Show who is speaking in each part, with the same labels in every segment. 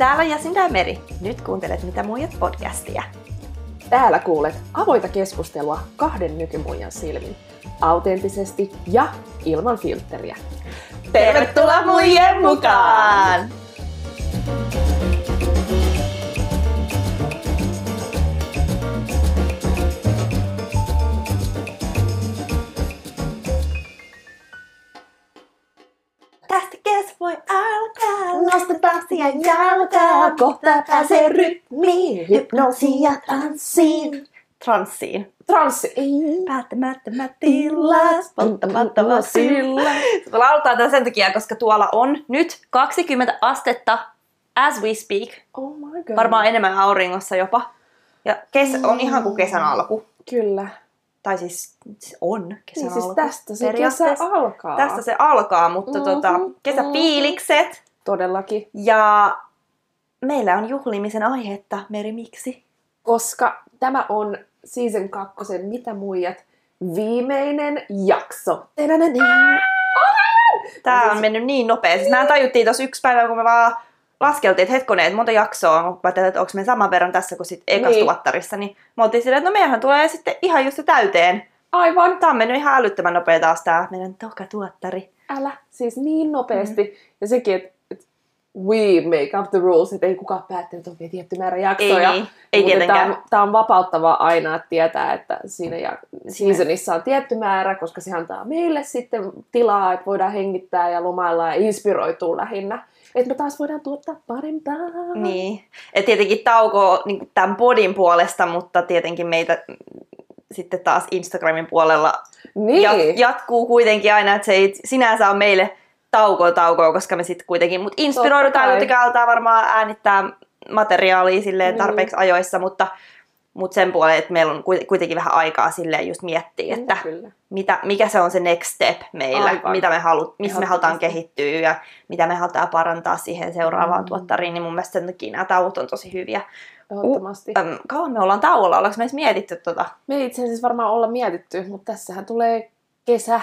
Speaker 1: Täällä Jasinda ja Meri. Nyt kuuntelet Mitä muijat podcastia.
Speaker 2: Täällä kuulet avoita keskustelua kahden nykymuijan silmin. Autenttisesti ja ilman filtteriä.
Speaker 1: Tervetuloa muijien mukaan! Nostetaan siihen jalkaa, kohta pääsee rytmiin, hypnoosia tanssiin. Transsiin.
Speaker 2: Transsi.
Speaker 1: Päättämättömä tila, spontaamattava sillä. Sitä lauletaan tää sen takia, koska tuolla on nyt 20 astetta as we speak.
Speaker 2: Oh my god.
Speaker 1: Varmaan enemmän auringossa jopa. Ja kesä on ihan kuin kesän alku.
Speaker 2: Kyllä.
Speaker 1: Tai siis se on kesän
Speaker 2: Niin siis
Speaker 1: alku.
Speaker 2: tästä se kesä alkaa.
Speaker 1: Tästä se alkaa, mutta
Speaker 2: Mhm,
Speaker 1: tota, kesäfiilikset.
Speaker 2: Todellakin.
Speaker 1: Ja meillä on juhlimisen aihetta, Meri, miksi?
Speaker 2: Koska tämä on season kakkosen Mitä muijat viimeinen jakso. Tadadadin.
Speaker 1: Tää
Speaker 2: Siis-
Speaker 1: on mennyt niin nopeasti. Siis mehän tajuttiin tuossa yksi päivä, kun me vaan laskeltiin, että hetkonen, että monta jaksoa, mä ajattelin, että onko me saman verran tässä kuin sit ekas
Speaker 2: Niin.
Speaker 1: tuottarissa, niin me oltiin silleen, että no meidän tulee sitten ihan just täyteen.
Speaker 2: Aivan.
Speaker 1: Tää on mennyt ihan älyttömän nopea taas tää meidän toka tuottari.
Speaker 2: Älä. Siis niin nopeasti. Mm. Ja sekin, että et we make up the rules, että ei kukaan päättänyt, että on vielä tietty määrä
Speaker 1: Ei
Speaker 2: jaksoja.
Speaker 1: niin, ei
Speaker 2: Mutta
Speaker 1: tietenkään.
Speaker 2: Tämä on, tää on vapauttavaa aina, että tietää, että siinä ja seasonissa on tietty määrä, koska se antaa meille sitten tilaa, että voidaan hengittää ja lomailla ja inspiroituu lähinnä. Että me taas voidaan tuottaa parempaa.
Speaker 1: Niin. Et tietenkin tauko niin tämän podin puolesta, mutta tietenkin meitä sitten taas Instagramin puolella
Speaker 2: Niin.
Speaker 1: jat- jatkuu kuitenkin aina, että se ei sinänsä on meille taukoa taukoa, koska me sitten kuitenkin, mutta inspiroidutaan
Speaker 2: kai.
Speaker 1: kuitenkin aletaan varmaan äänittää materiaalia silleen
Speaker 2: Niin.
Speaker 1: tarpeeksi ajoissa, mutta, mutta sen puoleen, että meillä on kuit- kuitenkin vähän aikaa silleen just miettiä, että
Speaker 2: Kyllä.
Speaker 1: mitä, mikä se on se next step meillä,
Speaker 2: Aivan.
Speaker 1: mitä me halu, missä me halutaan kehittyä ja mitä me halutaan parantaa siihen seuraavaan
Speaker 2: Mm.
Speaker 1: tuottariin, niin mun mielestä sen takia nämä tauot on tosi hyviä.
Speaker 2: Ehdottomasti.
Speaker 1: Äm, kauan me ollaan tauolla, ollaanko me edes mietitty tota?
Speaker 2: Me ei itse asiassa varmaan olla mietitty, mutta tässähän tulee kesä,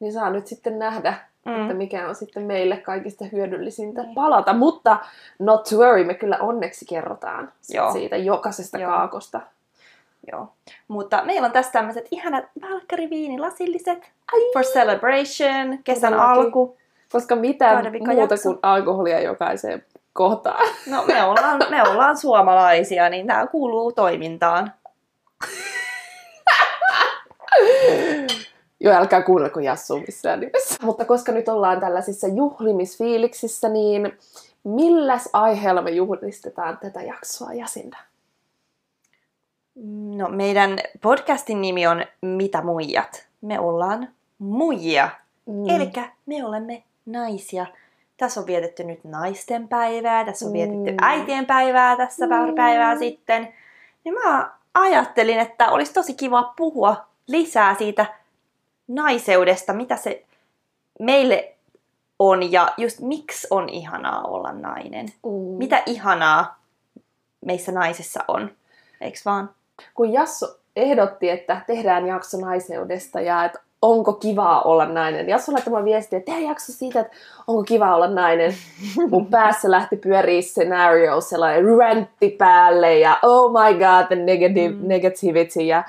Speaker 2: niin saa nyt sitten nähdä,
Speaker 1: Mm.
Speaker 2: että mikä on sitten meille kaikista hyödyllisintä palata. Mutta not to worry, me kyllä onneksi kerrotaan
Speaker 1: Joo.
Speaker 2: siitä jokaisesta
Speaker 1: Joo.
Speaker 2: kaakosta.
Speaker 1: Joo. Mutta meillä on tässä tämmöiset ihanat valkkariviinilasilliset
Speaker 2: Ai.
Speaker 1: for celebration, kesän
Speaker 2: Todellakin.
Speaker 1: alku.
Speaker 2: Koska mitä muuta
Speaker 1: jakso.
Speaker 2: kuin alkoholia jokaiseen kohtaan.
Speaker 1: No me ollaan, me ollaan suomalaisia, niin tämä kuuluu toimintaan.
Speaker 2: Joo, älkää kuunnelko Jassu missään nimessä. Mutta koska nyt ollaan tällaisissa juhlimisfiiliksissä, niin milläs aiheella me juhlistetaan tätä jaksoa Jasinda?
Speaker 1: No meidän podcastin nimi on Mitä muijat? Me ollaan muijia.
Speaker 2: Mm.
Speaker 1: Eli me olemme naisia. Tässä on vietetty nyt naisten päivää, tässä on vietetty
Speaker 2: Mm.
Speaker 1: äitien päivää tässä
Speaker 2: Mm.
Speaker 1: pari päivää sitten. Niin mä ajattelin, että olisi tosi kiva puhua lisää siitä naiseudesta, mitä se meille on ja just miksi on ihanaa olla nainen.
Speaker 2: Mm.
Speaker 1: Mitä ihanaa meissä naisissa on, eiks vaan?
Speaker 2: kun Jassu ehdotti, että tehdään jakso naiseudesta ja että onko kivaa olla nainen. Jassu laittoi mulle viestiä, että tehdään jakso siitä, että onko kivaa olla nainen. Mun päässä lähti pyörii scenario, sellainen rantti päälle ja oh my god, the negative,
Speaker 1: Mm.
Speaker 2: negativity ja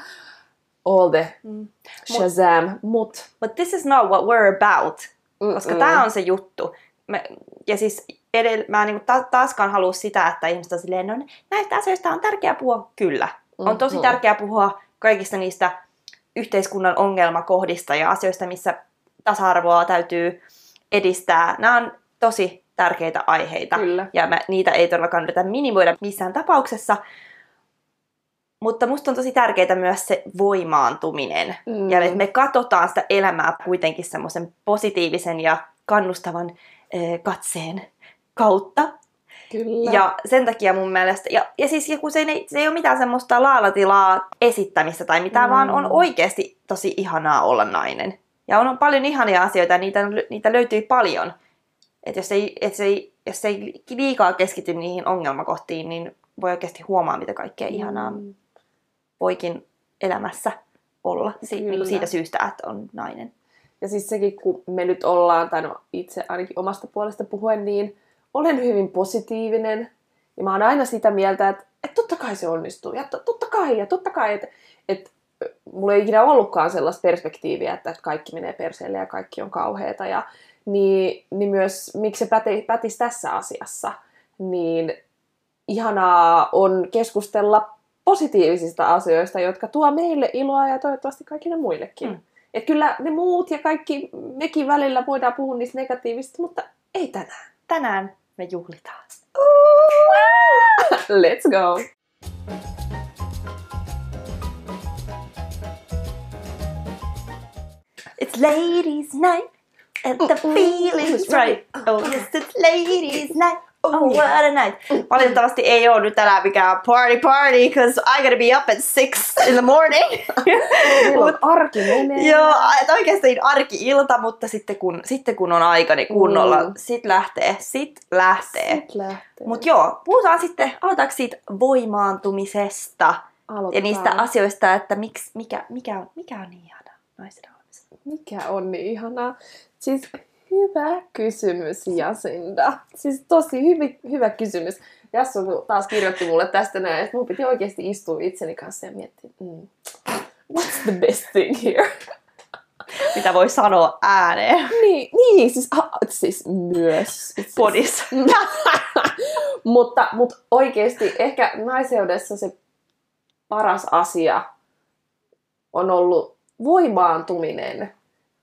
Speaker 2: all the
Speaker 1: Mm.
Speaker 2: shazam. Mut,
Speaker 1: But this is not what we're about. Koska
Speaker 2: mm,
Speaker 1: tämä on se juttu. Me, ja siis edellä, mä en niinku ta- taaskaan halua sitä, että ihmiset on silleen, no näistä asioista on tärkeää puhua. Kyllä. On tosi tärkeää puhua kaikista niistä yhteiskunnan ongelmakohdista ja asioista, missä tasa-arvoa täytyy edistää. Nämä on tosi tärkeitä aiheita.
Speaker 2: Kyllä.
Speaker 1: Ja mä, niitä ei todellakaan yritä minimoida missään tapauksessa. Mutta musta on tosi tärkeää myös se voimaantuminen.
Speaker 2: Mm.
Speaker 1: Ja että me katsotaan sitä elämää kuitenkin semmoisen positiivisen ja kannustavan eh, katseen kautta.
Speaker 2: Kyllä.
Speaker 1: Ja sen takia mun mielestä, ja, ja siis kun se ei, se ei ole mitään semmoista laalatilaa esittämistä tai mitään,
Speaker 2: Mm.
Speaker 1: vaan on oikeasti tosi ihanaa olla nainen. Ja on, on paljon ihania asioita ja niitä, niitä löytyy paljon. Että jos ei, et se ei, jos ei liikaa keskity niihin ongelmakohtiin, niin voi oikeasti huomaa, mitä kaikkea ihanaa
Speaker 2: Mm.
Speaker 1: Voikin elämässä olla. Si- niin kuin siitä syystä, että on nainen.
Speaker 2: Ja siis sekin, kun me nyt ollaan, tai no itse ainakin omasta puolesta puhuen, niin olen hyvin positiivinen. Ja mä oon aina sitä mieltä, että, että totta kai se onnistuu ja to, totta kai ja totta kai, että, että mulla ei ikinä ollutkaan sellaista perspektiiviä, että kaikki menee perseelle ja kaikki on kauheita ja niin, niin myös miksi se päti, pätisi tässä asiassa, niin ihanaa on keskustella positiivisista asioista, jotka tuo meille iloa ja toivottavasti kaikille muillekin. Mm. Et kyllä ne muut ja kaikki mekin välillä voidaan puhua niistä negatiivisista, mutta ei tänään.
Speaker 1: Tänään me juhlitaan.
Speaker 2: Let's go!
Speaker 1: It's ladies night and the feeling's right. Oh yes, it's ladies night. Oh, what a night. Valitettavasti ei ole nyt tänään mikään party party, because I gotta be up at six in the morning.
Speaker 2: On arki menee.
Speaker 1: Joo, että oikeasti arki-ilta, mutta sitten kun, sitten kun on aika, niin kunnolla
Speaker 2: Mm.
Speaker 1: sit lähtee, sit lähtee.
Speaker 2: Sit lähtee.
Speaker 1: Mutta joo, puhutaan sitten, aloitetaanko siitä voimaantumisesta ja
Speaker 2: Aloitetaan.
Speaker 1: niistä asioista, että miksi, mikä, mikä, on, mikä on niin ihana naisen olemassa.
Speaker 2: Mikä on niin ihanaa? Siis hyvä kysymys, Jasinda. Siis tosi hyvä, hyvä kysymys. Jassu taas kirjoitti mulle tästä näin, että mun piti oikeasti istua itseni kanssa ja miettiä, mm, what's the best thing here?
Speaker 1: Mitä voi sanoa ääneen
Speaker 2: niin, niin siis, ah, siis myös. Siis,
Speaker 1: podissa.
Speaker 2: mutta, mutta oikeasti ehkä naiseudessa se paras asia on ollut voimaantuminen.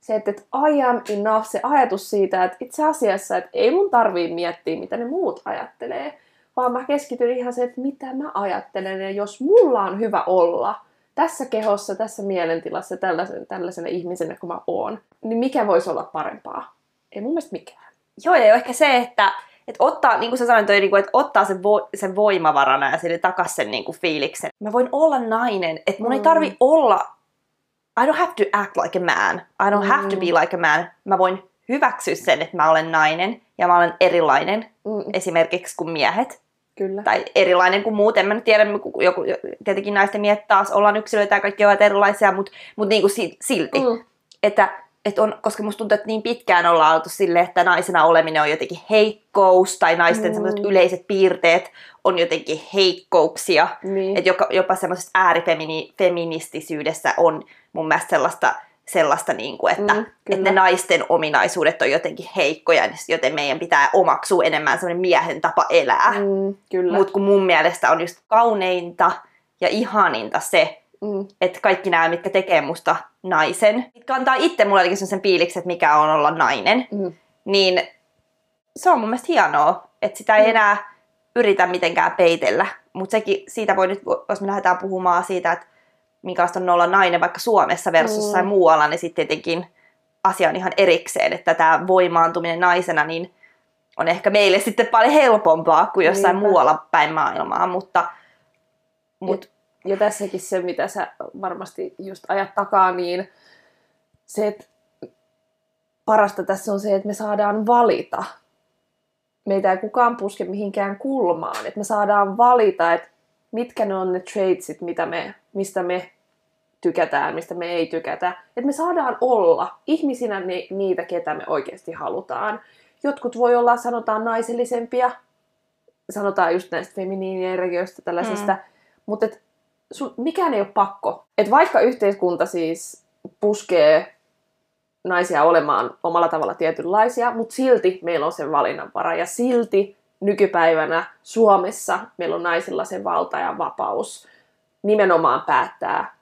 Speaker 2: Se, että että I am enough, se ajatus siitä, että itse asiassa, että ei mun tarvii miettiä, mitä ne muut ajattelee, vaan mä keskityn ihan se, että mitä mä ajattelen, ja jos mulla on hyvä olla tässä kehossa, tässä mielentilassa, tällaisen, tällaisena ihmisenä kuin mä oon, niin mikä voisi olla parempaa? Ei mun mielestä mikään.
Speaker 1: Joo, ja ehkä se, että, että ottaa, niin kuin sä sanoit, toi, niin kuin, että ottaa sen, vo, sen voimavarana ja sille takas sen niin kuin fiiliksen. Mä voin olla nainen, että mun mm. ei tarvi olla, I don't have to act like a man. I don't mm. have to
Speaker 2: Mm.
Speaker 1: be like a man. Mä voin hyväksyä sen, että mä olen nainen ja mä olen erilainen
Speaker 2: Mm,
Speaker 1: esimerkiksi kuin miehet.
Speaker 2: kyllä.
Speaker 1: Tai erilainen kuin muut, en mä nyt tiedä, joku, tietenkin naisten miehet taas ollaan yksilöitä ja kaikki ovat erilaisia, mutta mut niin kuin silti.
Speaker 2: Mm.
Speaker 1: Että, että on, koska musta tuntuu, että niin pitkään ollaan oltu silleen, että naisena oleminen on jotenkin heikkous, tai naisten
Speaker 2: Mm.
Speaker 1: semmoiset yleiset piirteet on jotenkin heikkouksia.
Speaker 2: Niin.
Speaker 1: Että jopa, jopa semmoisessa äärifeministisyydessä on mun mielestä sellaista, sellaista niin kuin, että,
Speaker 2: Mm,
Speaker 1: että ne naisten ominaisuudet on jotenkin heikkoja, joten meidän pitää omaksua enemmän semmoinen miehen tapa elää. Mm. Mutta kun mun mielestä on just kauneinta ja ihaninta se,
Speaker 2: mm,
Speaker 1: että kaikki nämä, mitkä tekee musta naisen, mitkä antaa itse mulle sen fiiliksen, että mikä on olla nainen,
Speaker 2: mm,
Speaker 1: niin se on mun mielestä hienoa, että sitä ei
Speaker 2: Mm.
Speaker 1: enää yritä mitenkään peitellä. Mutta sekin, siitä voi nyt, jos me lähdetään puhumaan siitä, että minkälaista on olla nainen vaikka Suomessa versus
Speaker 2: Mm.
Speaker 1: muualla, niin sitten tietenkin asia on ihan erikseen, että tämä voimaantuminen naisena niin on ehkä meille sitten paljon helpompaa kuin jossain
Speaker 2: Niinpä.
Speaker 1: muualla päin maailmaa, mutta, mutta
Speaker 2: ja tässäkin se, mitä sä varmasti just ajat takaa, niin se, että parasta tässä on se, että me saadaan valita. Meitä ei kukaan puske mihinkään kulmaan. Että me saadaan valita, että mitkä ne on ne traitsit, mitä me, mistä me tykätään, mistä me ei tykätä. Että me saadaan olla ihmisinä ni, niitä, ketä me oikeasti halutaan. Jotkut voi olla, sanotaan, naisellisempia. Sanotaan just näistä feminiinienergioista, tällaisista. Mm. Mutta et sun, mikään ei ole pakko. Et vaikka yhteiskunta siis puskee naisia olemaan omalla tavalla tietynlaisia, mutta silti meillä on se valinnanvara ja silti nykypäivänä Suomessa meillä on naisilla se valta ja vapaus nimenomaan päättää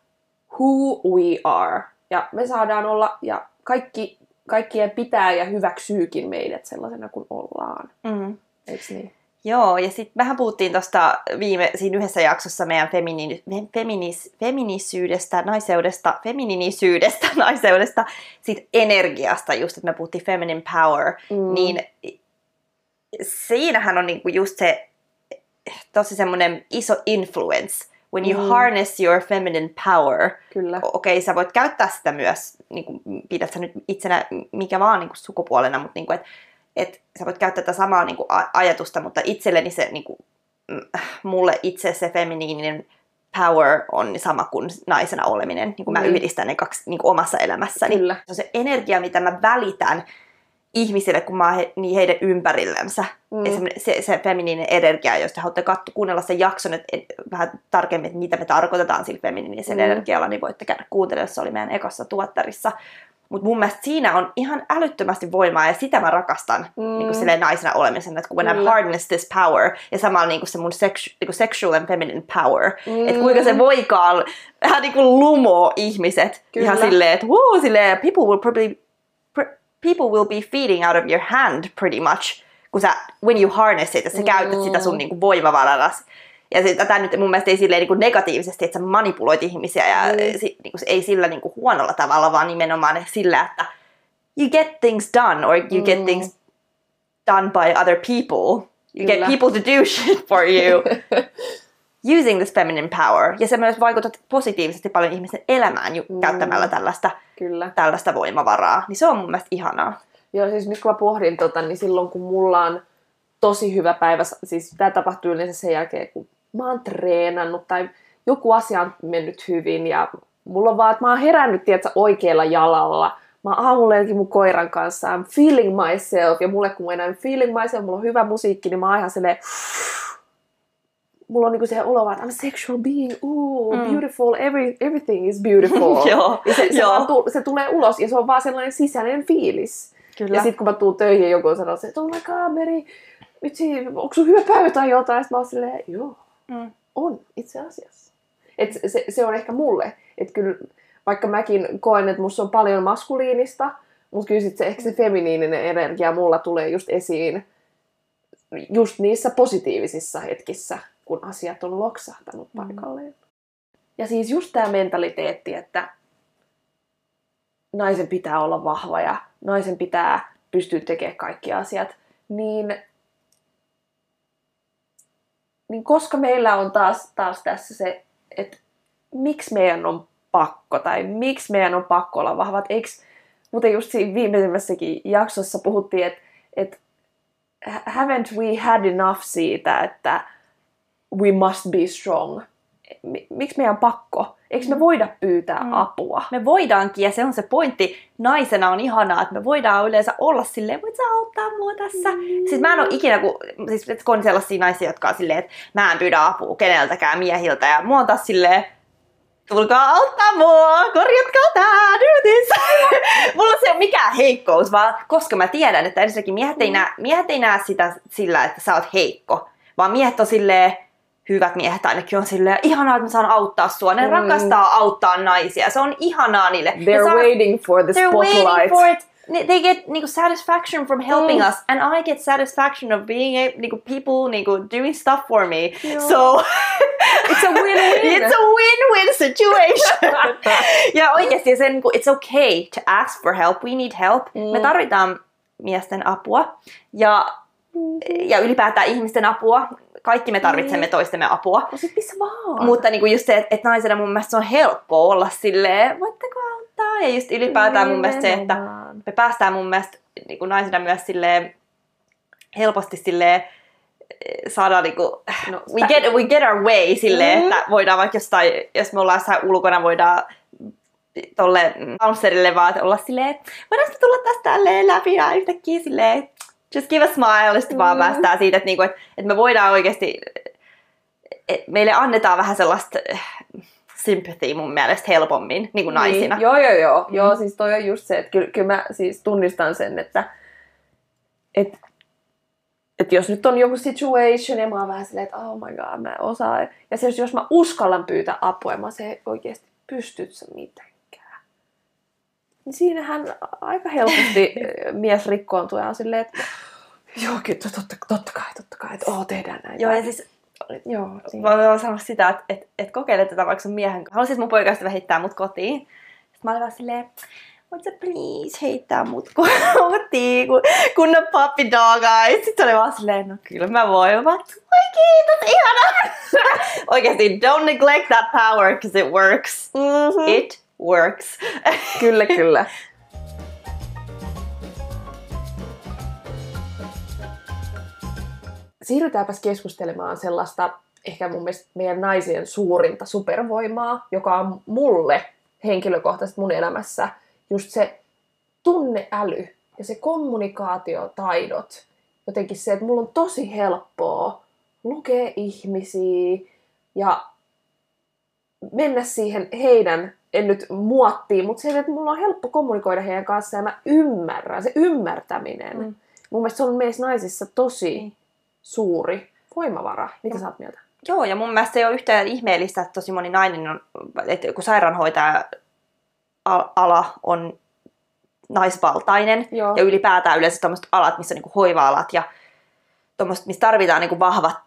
Speaker 2: who we are. Ja me saadaan olla, ja kaikki, kaikkien pitää ja hyväksyykin meidät sellaisena kuin ollaan.
Speaker 1: mm.
Speaker 2: Eiks niin?
Speaker 1: Joo, ja sitten vähän puhuttiin tuosta viime, siinä yhdessä jaksossa meidän femini, feminis, feminisyydestä, naiseudesta, femininisyydestä, naiseudesta, siitä energiasta just, että me puhuttiin feminine power,
Speaker 2: Mm.
Speaker 1: niin siinähän on niinku just se tosi semmoinen iso influence. When you
Speaker 2: Mm.
Speaker 1: harness your feminine power,
Speaker 2: Kyllä.
Speaker 1: okei, sä voit käyttää sitä myös, niin kuin, pidät sä nyt itsenä mikä vaan niin kuin sukupuolena, mutta niin kuin, että et, sä voit käyttää tätä samaa niin kuin, ajatusta, mutta itselleni se, niin kuin, mm, mulle itse se feminiininen power on sama kuin naisena oleminen. Niin kuin mä
Speaker 2: Niin.
Speaker 1: yhdistän ne kaksi niin kuin omassa elämässäni.
Speaker 2: Kyllä.
Speaker 1: Se on se energia, mitä mä välitän ihmisille, kun mä he, niin heidän ympärillensä.
Speaker 2: Mm.
Speaker 1: Mm. Se, se feminiininen energia, jos te haluatte katso, kuunnella sen jakson, että et, vähän tarkemmin, että mitä me tarkoitetaan sillä feminiinisen
Speaker 2: Mm.
Speaker 1: mm. energialla, niin voitte käydä kuuntelemaan, se oli meidän ekassa tuottarissa. Mutta mun mielestä siinä on ihan älyttömästi voimaa ja sitä mä rakastan
Speaker 2: Mm.
Speaker 1: mm. niin kuin silleen naisena olemisen, että kun when I've
Speaker 2: Kyllä.
Speaker 1: harnessed this power ja samalla niin kuin se mun sexu- niin kuin sexual and feminine power,
Speaker 2: Mm.
Speaker 1: mm. että kuinka se voikaan vähän niin kuin lumoo ihmiset
Speaker 2: Kyllä.
Speaker 1: ihan silleen, että woo, silleen, people will probably pr- people will be feeding out of your hand pretty much, kun sä, when you harness it, että sä
Speaker 2: Mm.
Speaker 1: käytät sitä sun niin kuin voimavaranas. Ja se, tätä nyt mun mielestä ei silleen niin kuin negatiivisesti, että sä manipuloit ihmisiä ja
Speaker 2: Mm.
Speaker 1: mm. si, niin kuin, ei sillä niin huonolla tavalla, vaan nimenomaan sillä, että you get things done or you
Speaker 2: Mm.
Speaker 1: get things done by other people. You
Speaker 2: Kyllä.
Speaker 1: get people to do shit for you using this feminine power. Ja se myös vaikutat positiivisesti paljon ihmisten elämään ju-
Speaker 2: Mm.
Speaker 1: käyttämällä tällaista,
Speaker 2: Kyllä.
Speaker 1: tällaista voimavaraa. Niin se on mun mielestä ihanaa.
Speaker 2: Joo, siis nyt kun mä pohdin tota, niin silloin kun mulla on tosi hyvä päivä, siis tämä tapahtuu yleensä sen jälkeen, kun mä oon treenannut tai joku asia on mennyt hyvin ja mulla on vaan, että mä oon herännyt, tiedätkö, oikealla jalalla. Mä oon aamulla mun koiran kanssa, I'm feeling myself, ja mulle kun I'm feeling myself, mulla on hyvä musiikki, niin mä oon ihan silleen, mulla on niinku se olo, vaan, että I'm a sexual being, ooh,
Speaker 1: Mm.
Speaker 2: beautiful, every, everything is beautiful.
Speaker 1: Joo,
Speaker 2: ja se, se,
Speaker 1: joo.
Speaker 2: tu, se tulee ulos, ja se on vaan sellainen sisäinen fiilis.
Speaker 1: Kyllä.
Speaker 2: Ja sitten kun mä tuun töihin ja joku sanoo, että oh my god, Meri, vitsi, onko sun hyvä päivä tai jotain? Sitten mä oon silleen, joo,
Speaker 1: Mm.
Speaker 2: on itse asiassa. Et se, se on ehkä mulle. Että kyllä, vaikka mäkin koen, että musta on paljon maskuliinista, mutta kyllä sit se, ehkä se feminiininen energia mulla tulee just esiin just niissä positiivisissa hetkissä, kun asiat on loksahtanut
Speaker 1: Mm.
Speaker 2: paikalleen. Ja siis just tämä mentaliteetti, että naisen pitää olla vahva ja naisen pitää pystyä tekemään kaikki asiat, niin, niin koska meillä on taas, taas tässä se, että miksi meidän on pakko tai miksi meidän on pakko olla vahvat, eikö, mutta just siinä viimeisimmässäkin jaksossa puhuttiin, että, että haven't we had enough siitä, että we must be strong. Mi- Miksi meidän on pakko? Eikö me voida pyytää
Speaker 1: Mm.
Speaker 2: apua?
Speaker 1: Me voidaankin, ja se on se pointti, naisena on ihanaa, että me voidaan yleensä olla silleen, voit sä auttaa mua tässä? Mm. Siis mä en ole ikinä, kun, siis kun on sellaisia naisia, jotka on silleen, että mä en pyydä apua keneltäkään miehiltä, ja mua on taas silleen, tulkaa auttaa mua, korjatkaa tää, do this. Mulla se ole mikään heikkous, vaan koska mä tiedän, että ensinnäkin miehet ei, näe, miehet ei näe sitä sillä, että sä oot heikko, vaan miehet on silleen, hyvät miehet ainakin on silleen, ihanaa, että mä saan auttaa sua. Ne
Speaker 2: Mm.
Speaker 1: rakastaa auttaa naisia. Se on ihanaa niille.
Speaker 2: They're
Speaker 1: saa-
Speaker 2: waiting for the
Speaker 1: they're waiting
Speaker 2: spotlight.
Speaker 1: for it. They get niinku, satisfaction from helping
Speaker 2: Mm.
Speaker 1: us, and I get satisfaction of being a, niinku, people niinku, doing stuff for me.
Speaker 2: Joo.
Speaker 1: So
Speaker 2: It's a win-win.
Speaker 1: it's a win-win situation. ja oikeasti se, niinku, it's okay to ask for help. We need help.
Speaker 2: Mm.
Speaker 1: Me tarvitaan miesten apua ja, ja ylipäätään ihmisten apua. Kaikki me tarvitsemme
Speaker 2: Mm.
Speaker 1: toistemme apua.
Speaker 2: No sit missä vaan.
Speaker 1: Mutta niinku just se, että et naisena mun mielestä se on helppo olla silleen, voitteko auttaa? Ja just ylipäätään mun mielestä se, että me päästään mun mielestä niinku naisena myös silleen helposti silleen eh, saada niinku,
Speaker 2: No,
Speaker 1: we get, we get our way silleen,
Speaker 2: Mm.
Speaker 1: että voidaan vaikka jostain, jos me ollaan jossain ulkona, voidaan tolle bouncerille vaan olla silleen, voidaanko me tulla tästä tälleen läpi ja yhtäkkiä silleen, just give a smile, ja sitten vaan
Speaker 2: Mm.
Speaker 1: päästään siitä, että, niinku, että, että me voidaan oikeasti, meille annetaan vähän sellaista eh, sympathy mun mielestä helpommin niin kuin naisina.
Speaker 2: Niin. Joo, joo, joo.
Speaker 1: Mm.
Speaker 2: Joo, siis toi on just se, että kyllä, kyllä mä siis tunnistan sen, että et, et jos nyt on joku situation ja mä oon vähän silleen, että oh my god, mä en osaa. Ja se, jos mä uskallan pyytää apua mä se oikeasti pystyt sä mitenkään. Niin siinähän aika helposti mies rikkoontuu ja on silleen, että joo, kyllä, totta, totta kai, totta kai, että oh, tehdään näin.
Speaker 1: Joo, ja siis
Speaker 2: joo,
Speaker 1: mä
Speaker 2: siinä.
Speaker 1: voin sanoa sitä, että et, et kokeile tätä vaikka sun miehen kanssa. Haluaisit mun poikaystävä heittää mut kotiin. Sitten mä olin vaan silleen, voit sä please heittää mut kotiin, kun, kun on puppy dog eyes. Sitten oli vaan silleen, no kyllä mä voin. Mä oi kiitos, ihana. Oikeasti, don't neglect that power, because it works.
Speaker 2: Mm-hmm.
Speaker 1: It works.
Speaker 2: Kyllä, kyllä. Siirrytäänpäs keskustelemaan sellaista ehkä mun mielestä meidän naisien suurinta supervoimaa, joka on mulle henkilökohtaisesti mun elämässä just se tunneäly. ja se kommunikaatiotaidot, jotenkin se, että mulla on tosi helppoa lukea ihmisiä ja mennä siihen heidän, en nyt muottiin, mutta se, että mulla on helppo kommunikoida heidän kanssaan ja mä ymmärrän, se ymmärtäminen. Mm. Mun mielestä se on meissä naisissa tosi mm. suuri voimavara. Mitä sä oot mieltä?
Speaker 1: Joo, ja mun mielestä se ei ole yhtään ihmeellistä, että tosi moni nainen on, että kun sairaanhoitaja ala on naisvaltainen Joo. ja ylipäätään yleensä tämmöiset alat, missä on niin hoiva-alat ja missä tarvitaan niin vahvat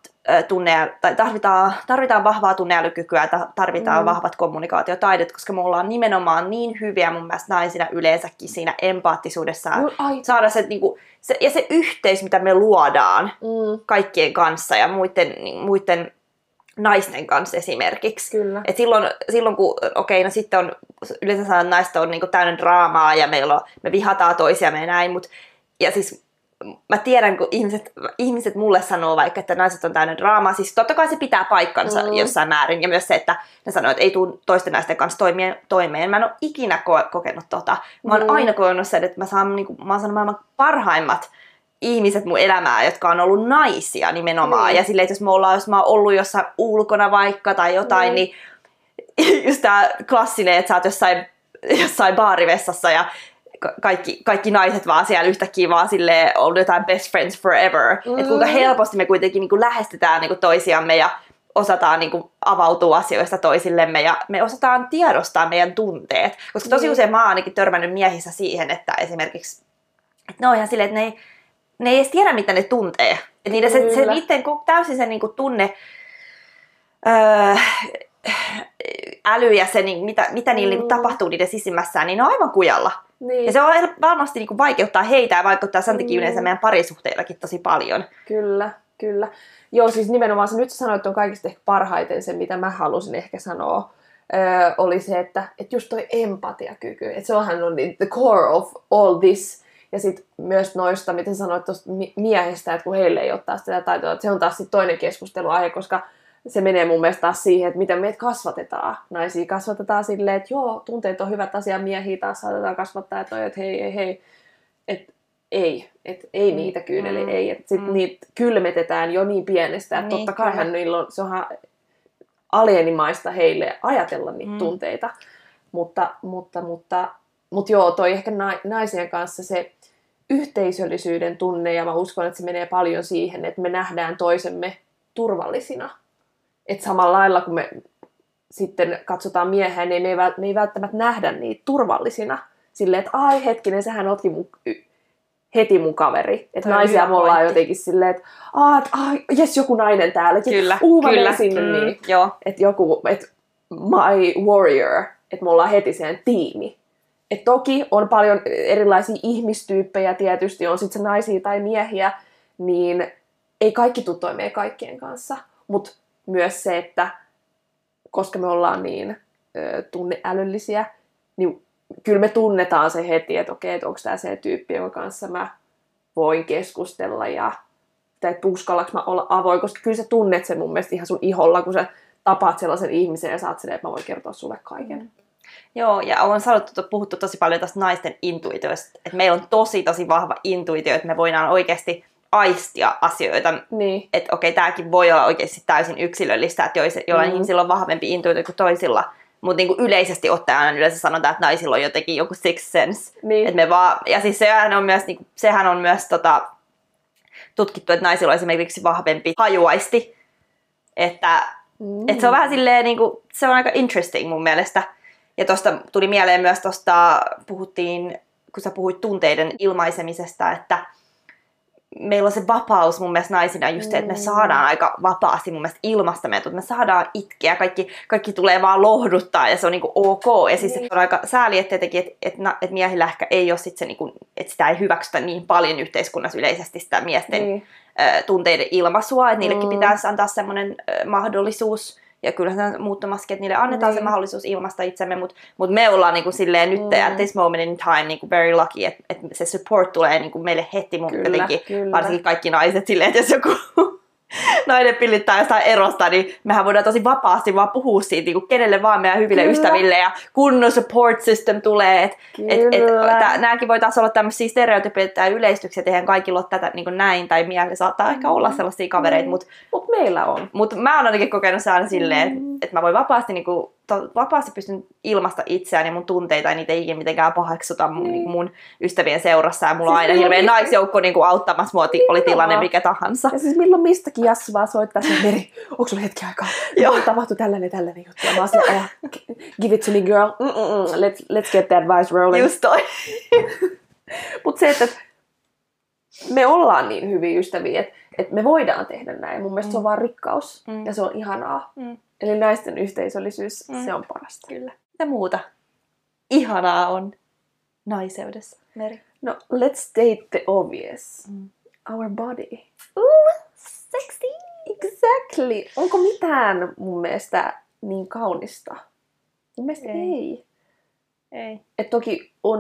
Speaker 1: tunne, tai tarvitaan, tarvitaan vahvaa tunneälykykyä, tarvitaan mm. vahvat kommunikaatiotaidot, koska me ollaan nimenomaan niin hyviä mun mielestä naisina yleensäkin siinä empaattisuudessa. No, saada se, niin kuin, se, ja se yhteys, mitä me luodaan mm. kaikkien kanssa ja muiden, muiden naisten kanssa esimerkiksi.
Speaker 2: Kyllä.
Speaker 1: Et silloin, silloin kun, okei, okay, no sitten on, yleensä sanon, että naiset on niin täynnä draamaa ja meillä on, me vihataan toisiamme ja näin, mutta ja siis mä tiedän, kun ihmiset, ihmiset mulle sanoo vaikka, että naiset on täynnä draamaa, siis totta kai se pitää paikkansa mm. jossain määrin, ja myös se, että ne sanoo, että ei tule toisten naisten kanssa toimeen. toimeen. Mä en ole ikinä ko- kokenut tota. Mä oon mm. aina kokenut sen, että mä saan, niin kuin, mä oon saanut maailman parhaimmat ihmiset mun elämää, jotka on ollut naisia nimenomaan. Mm. Ja silleen, että jos, me ollaan, jos mä oon ollut jossain ulkona vaikka tai jotain, mm. niin just tää klassinen, että sä oot jossain, jossain baarivessassa ja kaikki, kaikki naiset vaan siellä yhtäkkiä vaan silleen on jotain best friends forever. Mm. Että kuinka helposti me kuitenkin niin kuin lähestytään niin kuin toisiamme ja osataan niin kuin, avautua asioista toisillemme ja me osataan tiedostaa meidän tunteet. Koska tosi mm. usein mä oon ainakin törmännyt miehissä siihen, että esimerkiksi että ne on ihan silleen, että ne ei, ne ei edes tiedä, mitä ne tuntee. Että niiden se, se niiden täysin se niin kuin, tunne öö, äly ja se, niin, mitä, mitä niillä mm. niin, tapahtuu niiden sisimmässään, niin ne on aivan kujalla. Niin. Ja se on varmasti niin kuin vaikeuttaa heitä ja vaikuttaa sen takia mm. yleensä meidän parisuhteillakin tosi paljon.
Speaker 2: Kyllä, kyllä. Joo, siis nimenomaan se nyt sä sanoit on kaikista ehkä parhaiten se, mitä mä halusin ehkä sanoa, öö, oli se, että, että just toi empatiakyky, että se onhan on the core of all this. Ja sitten myös noista, miten sanoit tuosta miehistä, että kun heille ei ole taas tätä taitoa, että se on taas sit toinen keskusteluaihe, koska se menee mun mielestä taas siihen, että miten meitä kasvatetaan. Naisia kasvatetaan silleen, että joo, tunteet on hyvät asia, miehiä taas saatetaan kasvattaa, että, että hei, hei, hei, että ei, että ei mm. niitä kyyneli, mm. ei. Että sitten mm. niitä kylmetetään jo niin pienestä, että niin, totta kai niillä on, se onhan alienimaista heille ajatella niitä mm. tunteita. Mutta, mutta, mutta, mutta joo, toi ehkä naisien kanssa se yhteisöllisyyden tunne, ja mä uskon, että se menee paljon siihen, että me nähdään toisemme turvallisina että samalla lailla kun me sitten katsotaan miehiä, niin me ei, me ei välttämättä nähdä niitä turvallisina. Silleen, että ai hetkinen, sehän otki mun, heti mun kaveri. Että naisia me ollaan jotenkin silleen, että ai, ai, jes, joku nainen täällä.
Speaker 1: Kyllä, Uu, kyllä.
Speaker 2: sinne,
Speaker 1: mm,
Speaker 2: niin.
Speaker 1: Joo.
Speaker 2: Että joku, että my warrior, että me ollaan heti sen tiimi. Et toki on paljon erilaisia ihmistyyppejä tietysti, on sitten se naisia tai miehiä, niin ei kaikki tule toimeen kaikkien kanssa. Mutta myös se, että koska me ollaan niin ö, tunneälyllisiä, niin kyllä me tunnetaan se heti, että okei, että onko tämä se tyyppi, jonka kanssa mä voin keskustella ja tai että uskallaks mä olla avoin, koska kyllä sä tunnet sen mun mielestä ihan sun iholla, kun sä tapaat sellaisen ihmisen ja saat sen, että mä voin kertoa sulle kaiken. Mm.
Speaker 1: Joo, ja on sanottu, puhuttu tosi paljon tästä naisten intuitioista, että meillä on tosi tosi vahva intuitio, että me voidaan oikeasti aistia asioita.
Speaker 2: Niin.
Speaker 1: Että okei, okay, tämäkin voi olla oikeasti täysin yksilöllistä, että joillain mm. ihmisillä on vahvempi intuitio kuin toisilla. Mutta niinku yleisesti ottaen yleensä sanotaan, että naisilla on jotenkin joku six sense.
Speaker 2: Niin.
Speaker 1: Et me vaan, ja siis sehän on myös, niinku, sehän on myös tota, tutkittu, että naisilla on esimerkiksi vahvempi hajuaisti. Että mm. et se on vähän silleen, niinku, se on aika interesting mun mielestä. Ja tuosta tuli mieleen myös tuosta, puhuttiin, kun sä puhuit tunteiden ilmaisemisesta, että meillä on se vapaus mun mielestä naisina just se, että me mm. saadaan aika vapaasti mun mielestä ilmasta meitä, me saadaan itkeä, kaikki, kaikki tulee vaan lohduttaa ja se on niinku ok. Ja siis niin. on aika sääli, että tietenkin, että et, et, miehillä ehkä ei ole sit se, niinku, että sitä ei hyväksytä niin paljon yhteiskunnassa yleisesti sitä miesten niin. ä, tunteiden ilmaisua, että niillekin mm. pitäisi antaa semmoinen mahdollisuus ja kyllähän että niille annetaan niin. se mahdollisuus ilmaista itsemme, mutta mut me ollaan niinku silleen nyt mm. at this moment in time niinku very lucky, että et se support tulee niinku meille heti kyllä, jotenkin, varsinkin kaikki naiset silleen, että jos joku nainen pillittää jostain erosta, niin mehän voidaan tosi vapaasti vaan puhua siitä niin kuin kenelle vaan meidän hyville
Speaker 2: Kyllä.
Speaker 1: ystäville ja kunnon support system tulee. Et, et, et, tää- nääkin voi taas olla tämmöisiä stereotypioita tai yleistyksiä, että eihän kaikilla ole tätä niin kuin näin tai mielellä saattaa ehkä olla sellaisia kavereita,
Speaker 2: Mm.
Speaker 1: mutta
Speaker 2: Mut meillä on.
Speaker 1: mut mä oon ainakin kokenut se aina silleen, että
Speaker 2: Mm.
Speaker 1: et mä voin vapaasti, niinku, to, vapaasti pystyn ilmasta itseäni ja mun tunteita, ja niitä ei ikinä mitenkään paheksuta mun,
Speaker 2: Niin.
Speaker 1: niinku, mun ystävien seurassa. Ja mulla on
Speaker 2: Siis
Speaker 1: aina
Speaker 2: milloin
Speaker 1: hirveä
Speaker 2: mistä-
Speaker 1: naisjoukko niinku, auttamassa mua, ti- oli tilanne mikä tahansa.
Speaker 2: Ja siis milloin mistäkin Jassu vaan soittaa sen Meri, onko sulla hetki aikaa?
Speaker 1: Joo.
Speaker 2: Tapahtui tällainen tällainen juttu. Ja mä oon "Oh, give it to me girl. Mm-mm, let's, let's get the advice rolling.
Speaker 1: Just toi.
Speaker 2: Mutta se, että me ollaan niin hyviä ystäviä, että, että me voidaan tehdä näin. Mun mielestä se on vaan rikkaus.
Speaker 1: Mm.
Speaker 2: Ja se on ihanaa.
Speaker 1: Mm.
Speaker 2: Eli naisten yhteisöllisyys,
Speaker 1: Mm.
Speaker 2: se on parasta.
Speaker 1: Kyllä. Mitä muuta ihanaa on naiseudessa, Meri?
Speaker 2: No, let's state the obvious.
Speaker 1: Mm.
Speaker 2: Our body.
Speaker 1: Ooh, sexy!
Speaker 2: Exactly. Onko mitään mun mielestä niin kaunista? Mun mielestä
Speaker 1: Ei.
Speaker 2: ei.
Speaker 1: Ei.
Speaker 2: Et toki on,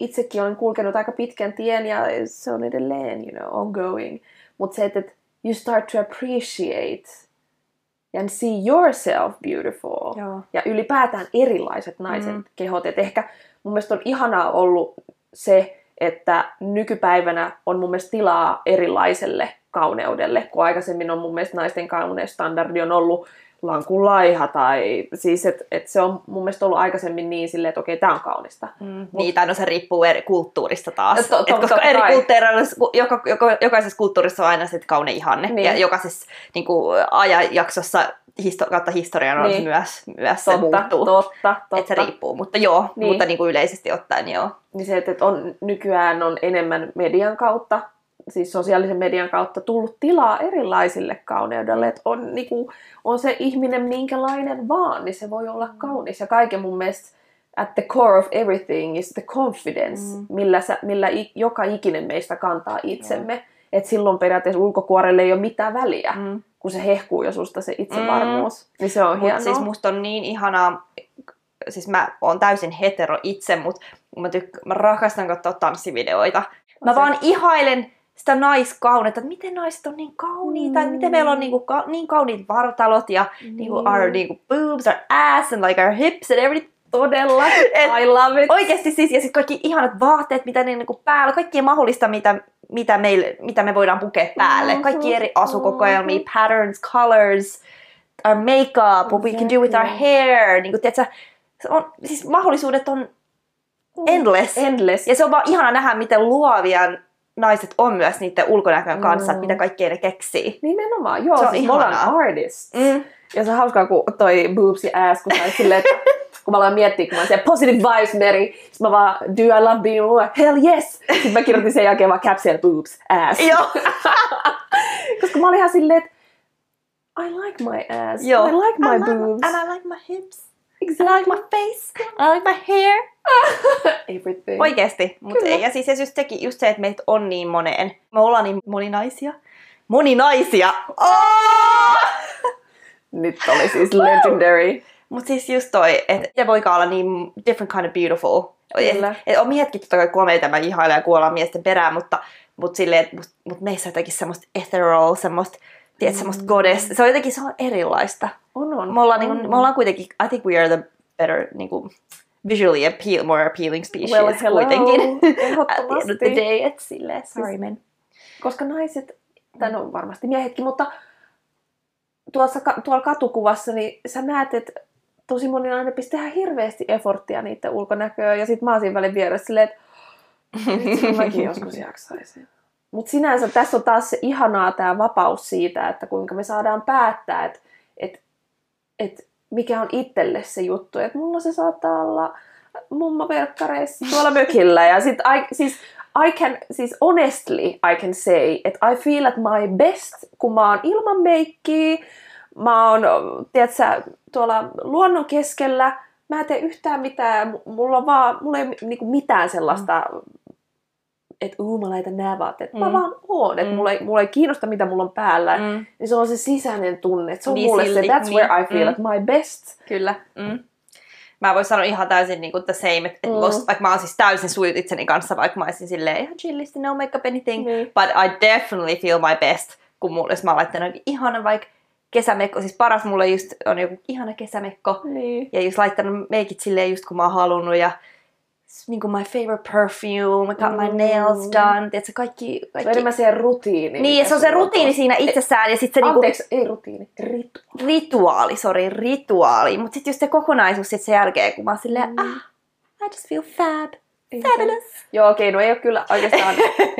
Speaker 2: itsekin olen kulkenut aika pitkän tien ja se on edelleen, you know, ongoing. Mutta se, että et you start to appreciate and see yourself beautiful.
Speaker 1: Joo.
Speaker 2: Ja ylipäätään erilaiset naisen
Speaker 1: Mm.
Speaker 2: mm. kehot. Et ehkä mun mielestä on ihanaa ollut se, että nykypäivänä on mun mielestä tilaa erilaiselle kauneudelle, kun aikaisemmin on mun mielestä naisten kauneusstandardi on ollut lankun laiha tai siis, että et se on mun mielestä ollut aikaisemmin niin silleen, että okei, tää on kaunista.
Speaker 1: Mm. Niin, tai no se riippuu eri kulttuurista taas.
Speaker 2: To- to-
Speaker 1: Et koska eri
Speaker 2: kai.
Speaker 1: kulttuureissa, joka, joka, jokaisessa kulttuurissa on aina se kaunein ihanne.
Speaker 2: Niin.
Speaker 1: Ja jokaisessa niin kuin, ajanjaksossa histo, kautta historian on
Speaker 2: Niin.
Speaker 1: myös, myös se
Speaker 2: Totta,
Speaker 1: muuttuu.
Speaker 2: totta, totta.
Speaker 1: Että se riippuu, mutta joo,
Speaker 2: Niin.
Speaker 1: mutta niin kuin yleisesti ottaen joo.
Speaker 2: Niin se, että että on, nykyään on enemmän median kautta, siis sosiaalisen median kautta tullut tilaa erilaisille kauneudelle. Että on, niin kuin, on se ihminen minkälainen vaan, niin se voi olla kaunis. Ja kaiken mun mielestä at the core of everything is the confidence,
Speaker 1: Mm.
Speaker 2: mm. millä, sä, millä i, joka ikinen meistä kantaa itsemme. Että silloin periaatteessa ulkokuorelle ei ole mitään väliä, mm.
Speaker 1: Mm.
Speaker 2: kun se hehkuu jo susta se itsevarmuus. Mm. Niin se on hienoa.
Speaker 1: siis musta on niin ihanaa, siis mä oon täysin hetero itse, mutta mä, tykk- mä rakastan katsoa tanssivideoita. Mä
Speaker 2: se-
Speaker 1: vaan ihailen sitä naiskauneutta, että miten naiset on niin kauniita, mm. että miten meillä on niinku ka- niin kauniit vartalot ja mm. niinku our niinku boobs, our ass and like our hips and everything.
Speaker 2: Todella.
Speaker 1: Et
Speaker 2: I love it.
Speaker 1: Oikeasti siis, ja sitten kaikki ihanat vaatteet, mitä ne niinku päällä, kaikki mahdollista, mitä, mitä, meille, mitä me voidaan pukea päälle.
Speaker 2: Mhm,
Speaker 1: Kaikki eri asukokoelmia,
Speaker 2: mhm.
Speaker 1: patterns, colors, our makeup, what we can do with our
Speaker 2: Exactly.
Speaker 1: hair. Niin kuin, tiedätkö, on, siis mahdollisuudet on endless.
Speaker 2: Endless.
Speaker 1: Ja se on vaan ihana nähdä, miten luovia naiset on myös niiden ulkonäkön kanssa,
Speaker 2: Mm.
Speaker 1: että mitä kaikkea ne keksii.
Speaker 2: Nimenomaan, joo,
Speaker 1: Se on
Speaker 2: siis me
Speaker 1: ihanaa.
Speaker 2: artists.
Speaker 1: Mm.
Speaker 2: Ja se on hauskaa, kun toi boobs ja ass, kun sä silleen, että kun mä aloin miettiä, kun mä siellä positive vibes, Mary, sit mä vaan, do I love being a woman? Hell yes! Sitten mä kirjoitin sen jälkeen vaan caption boobs, ass.
Speaker 1: Joo.
Speaker 2: Koska mä olin ihan silleen, että I like my ass,
Speaker 1: Joo.
Speaker 2: I like my
Speaker 1: I like-
Speaker 2: boobs.
Speaker 1: And I like my hips. I
Speaker 2: Exactly.
Speaker 1: like my face. I like my hair.
Speaker 2: Everything.
Speaker 1: Oikeesti. Mut
Speaker 2: Kyllä.
Speaker 1: ei. Ja siis just, sekin, just se, että meitä on niin moneen. Me ollaan niin moninaisia. Moninaisia! Oh!
Speaker 2: Nyt oli siis legendary.
Speaker 1: Mut siis just toi, että se voikaan olla niin different kind of beautiful.
Speaker 2: Kyllä.
Speaker 1: Et, et on miehetkin totta kai komeita, mä ihailen ja kuollaan miesten perään, mutta, mut silleen, mut, mut meissä on jotenkin semmoista ethereal, semmoista, tiedät, semmoista goddess. Se on jotenkin se on erilaista.
Speaker 2: On, on.
Speaker 1: Me ollaan,
Speaker 2: on.
Speaker 1: niinku, me ollaan kuitenkin, I think we are the better, niinku, visually appeal, more appealing species
Speaker 2: Well, hello.
Speaker 1: kuitenkin. At the end of the day, et silleen, sorry men.
Speaker 2: koska naiset, tai no varmasti miehetkin, mutta tuossa, tuolla katukuvassa, niin sä näet, että tosi moni nainen pistää ihan hirveästi efforttia niiden ulkonäköön, ja sit mä oon siinä välin vieressä silleen, että mäkin joskus jaksaisin. Mutta sinänsä tässä on taas se ihanaa tämä vapaus siitä, että kuinka me saadaan päättää, että et, et mikä on itselle se juttu. Että mulla se saattaa olla mummoverkkareissa tuolla mökillä. Ja sit I, siis, I can, siis honestly I can say, että I feel at my best, kun mä oon ilman meikkiä, mä oon, tiedätkö, tuolla luonnon keskellä, mä en tee yhtään mitään, mulla on vaan, mulla ei niinku mitään sellaista, että uu, mä laitan nämä vaatteet. Mä
Speaker 1: Mm.
Speaker 2: vaan oon, että
Speaker 1: Mm.
Speaker 2: mulla, ei, mulla ei kiinnosta, mitä mulla on päällä.
Speaker 1: Mm,
Speaker 2: Niin se on se sisäinen tunne. että Se on
Speaker 1: Niin
Speaker 2: mulle
Speaker 1: silti,
Speaker 2: se, that's
Speaker 1: niin.
Speaker 2: where I feel
Speaker 1: Mm.
Speaker 2: at my best.
Speaker 1: kyllä. Mm. Mä voin sanoa ihan täysin niin kuin the same, että
Speaker 2: Mm.
Speaker 1: mm. vaikka mä oon siis täysin sujut itseni kanssa, vaikka mä olisin silleen ihan chillisti, no makeup anything,
Speaker 2: Niin.
Speaker 1: but I definitely feel my best, kun mulla, jos mä oon laittanut ihana vaikka kesämekko, siis paras mulle just on joku ihana kesämekko,
Speaker 2: Niin.
Speaker 1: ja just laittanut meikit silleen just kun mä oon halunnut, ja niin kuin my favorite perfume, I got my
Speaker 2: Mm.
Speaker 1: nails done, tiedätkö, kaikki,
Speaker 2: Se on
Speaker 1: kaikki.
Speaker 2: enemmän se rutiini.
Speaker 1: Niin, se on se rutiini
Speaker 2: tuossa.
Speaker 1: siinä itsessään, ja sitten se niinku,
Speaker 2: Anteeksi, ei rutiini, ritu.
Speaker 1: rituaali, sori, rituaali. Mutta sitten just se kokonaisuus sit sen jälkeen, kun mä oon silleen,
Speaker 2: Mm.
Speaker 1: ah, I just feel fab, fabulous.
Speaker 2: Joo, okei, no ei ole kyllä oikeastaan,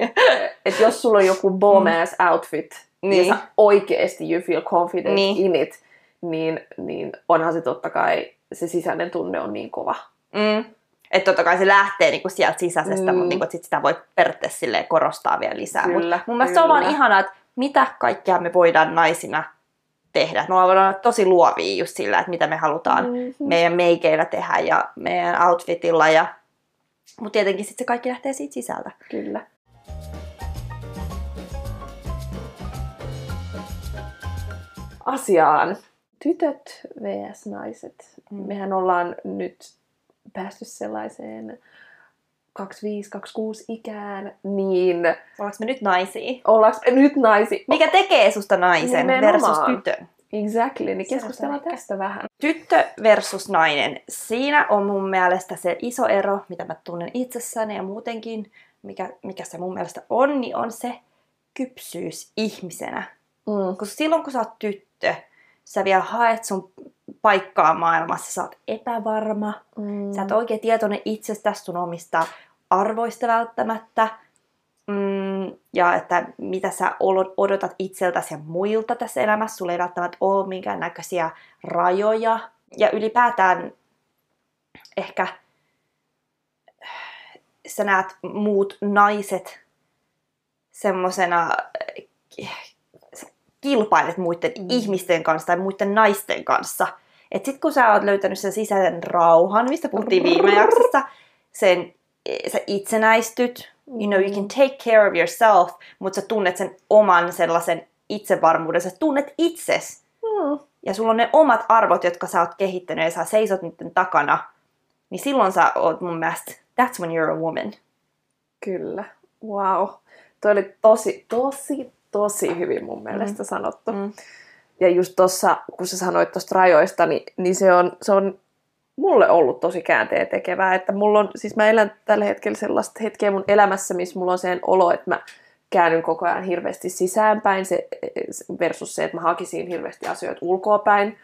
Speaker 2: että jos sulla on joku bomb ass outfit, niin.
Speaker 1: Niin.
Speaker 2: ja sä oikeesti you feel confident
Speaker 1: Niin.
Speaker 2: in it, niin, niin onhan se totta kai, se sisäinen tunne on niin kova.
Speaker 1: Mm. Että totta kai se lähtee niinku sieltä sisäisestä,
Speaker 2: Mm.
Speaker 1: mutta niinku, sit sitä voi periaatteessa korostaa vielä lisää. Mut
Speaker 2: Kyllä,
Speaker 1: mun mielestä se on vaan
Speaker 2: kyllä.
Speaker 1: ihanaa, että mitä kaikkea me voidaan naisina tehdä. Me voidaan olla tosi luovia just sillä, että mitä me halutaan
Speaker 2: Mhm.
Speaker 1: meidän meikeillä tehdä ja meidän outfitilla. Ja... Mutta tietenkin sitten se kaikki lähtee siitä sisältä.
Speaker 2: Kyllä. Asiaan. Tytöt vs. naiset.
Speaker 1: Mm.
Speaker 2: Mehän ollaan nyt päästy sellaiseen 25-26 ikään, niin
Speaker 1: Ollaanko me nyt naisia?
Speaker 2: ollaanko me nyt naisi?
Speaker 1: Mikä tekee susta naisen
Speaker 2: Nimenomaan.
Speaker 1: versus tytön?
Speaker 2: Exactly, niin keskustellaan tästä vähän.
Speaker 1: Tyttö versus nainen. Siinä on mun mielestä se iso ero, mitä mä tunnen itsessäni ja muutenkin, mikä, mikä se mun mielestä on, niin on se kypsyys ihmisenä.
Speaker 2: Mm.
Speaker 1: Koska silloin kun sä oot tyttö, sä vielä haet sun paikkaa maailmassa, sä oot epävarma,
Speaker 2: Mm.
Speaker 1: sä et oikein tietoinen itsestäsi, sun omista arvoista välttämättä, mm, ja että mitä sä odotat itseltäsi ja muilta tässä elämässä. Sulla ei välttämättä ole minkään näköisiä rajoja. Ja ylipäätään ehkä sä näet muut naiset semmosena sä kilpailet muiden
Speaker 2: mm.
Speaker 1: ihmisten kanssa tai muiden naisten kanssa. Et sit kun sä oot löytänyt sen sisäisen rauhan, mistä puhuttiin viime jaksossa, sen, sä itsenäistyt, you know, you can take care of yourself, mutta sä tunnet sen oman sellaisen itsevarmuuden, sä tunnet itses.
Speaker 2: Mm.
Speaker 1: Ja sulla on ne omat arvot, jotka sä oot kehittänyt ja sä seisot niiden takana. Niin silloin sä oot mun mielestä, that's when you're a woman.
Speaker 2: Kyllä. Wow. Toi oli tosi, tosi, tosi hyvin mun mielestä
Speaker 1: Mm.
Speaker 2: sanottu.
Speaker 1: Mm.
Speaker 2: Ja just tuossa, kun sä sanoit tuosta rajoista, niin, niin se, on, se on mulle ollut tosi käänteen tekevää. Että mulla on, siis mä elän tällä hetkellä sellaista hetkeä mun elämässä, missä mulla on sen olo, että mä käännyn koko ajan hirveästi sisäänpäin se, versus se, että mä hakisin hirveästi asioita ulkoapäin.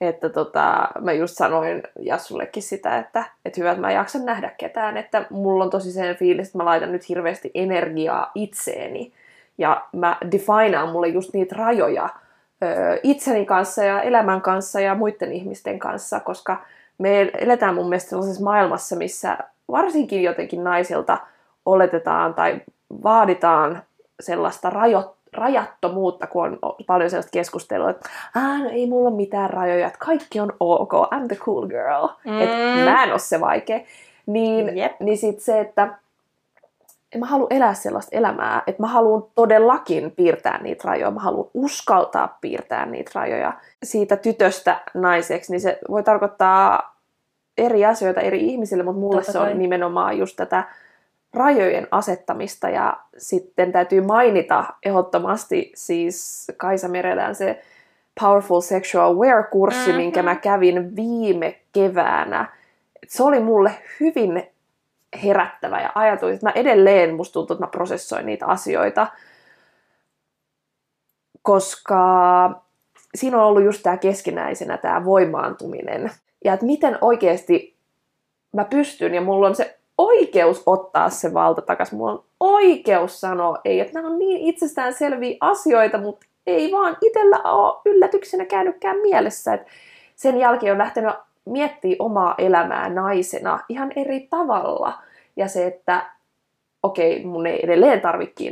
Speaker 2: Että tota, mä just sanoin Jassullekin sitä, että, että hyvä, että mä en jaksa nähdä ketään. Että mulla on tosi sen fiilis, että mä laitan nyt hirveästi energiaa itseeni. Ja mä definaan mulle just niitä rajoja itseni kanssa ja elämän kanssa ja muiden ihmisten kanssa, koska me eletään mun mielestä sellaisessa maailmassa, missä varsinkin jotenkin naisilta oletetaan tai vaaditaan sellaista rajo, rajattomuutta, kun on paljon sellaista keskustelua, että Aa, no ei mulla ole mitään rajoja, että kaikki on ok, I'm the cool girl, mm. että mä en ole se vaikea. Niin,
Speaker 1: Jep.
Speaker 2: niin sit se, että en mä halua elää sellaista elämää, että mä haluan todellakin piirtää niitä rajoja, mä haluan uskaltaa piirtää niitä rajoja. Siitä tytöstä naiseksi, niin se voi tarkoittaa eri asioita eri ihmisille, mutta mulle
Speaker 1: Totta
Speaker 2: se on
Speaker 1: kai.
Speaker 2: nimenomaan just tätä rajojen asettamista ja sitten täytyy mainita ehdottomasti siis Kaisa Merelän se Powerful Sexual Aware-kurssi, mm-hmm.
Speaker 1: Mhm.
Speaker 2: minkä mä kävin viime keväänä. Se oli mulle hyvin herättävä ja ajatuin, että mä edelleen, musta tuntuu, että mä prosessoin niitä asioita, koska siinä on ollut just tämä keskinäisenä tämä voimaantuminen. Ja että miten oikeasti mä pystyn ja mulla on se oikeus ottaa se valta takaisin. Mulla on oikeus sanoa ei, että nämä on niin itsestäänselviä asioita, mutta ei vaan itsellä ole yllätyksenä käynytkään mielessä. Et sen jälkeen on lähtenyt miettimään omaa elämää naisena ihan eri tavalla. Ja se, että okei, mun ei edelleen tarvitse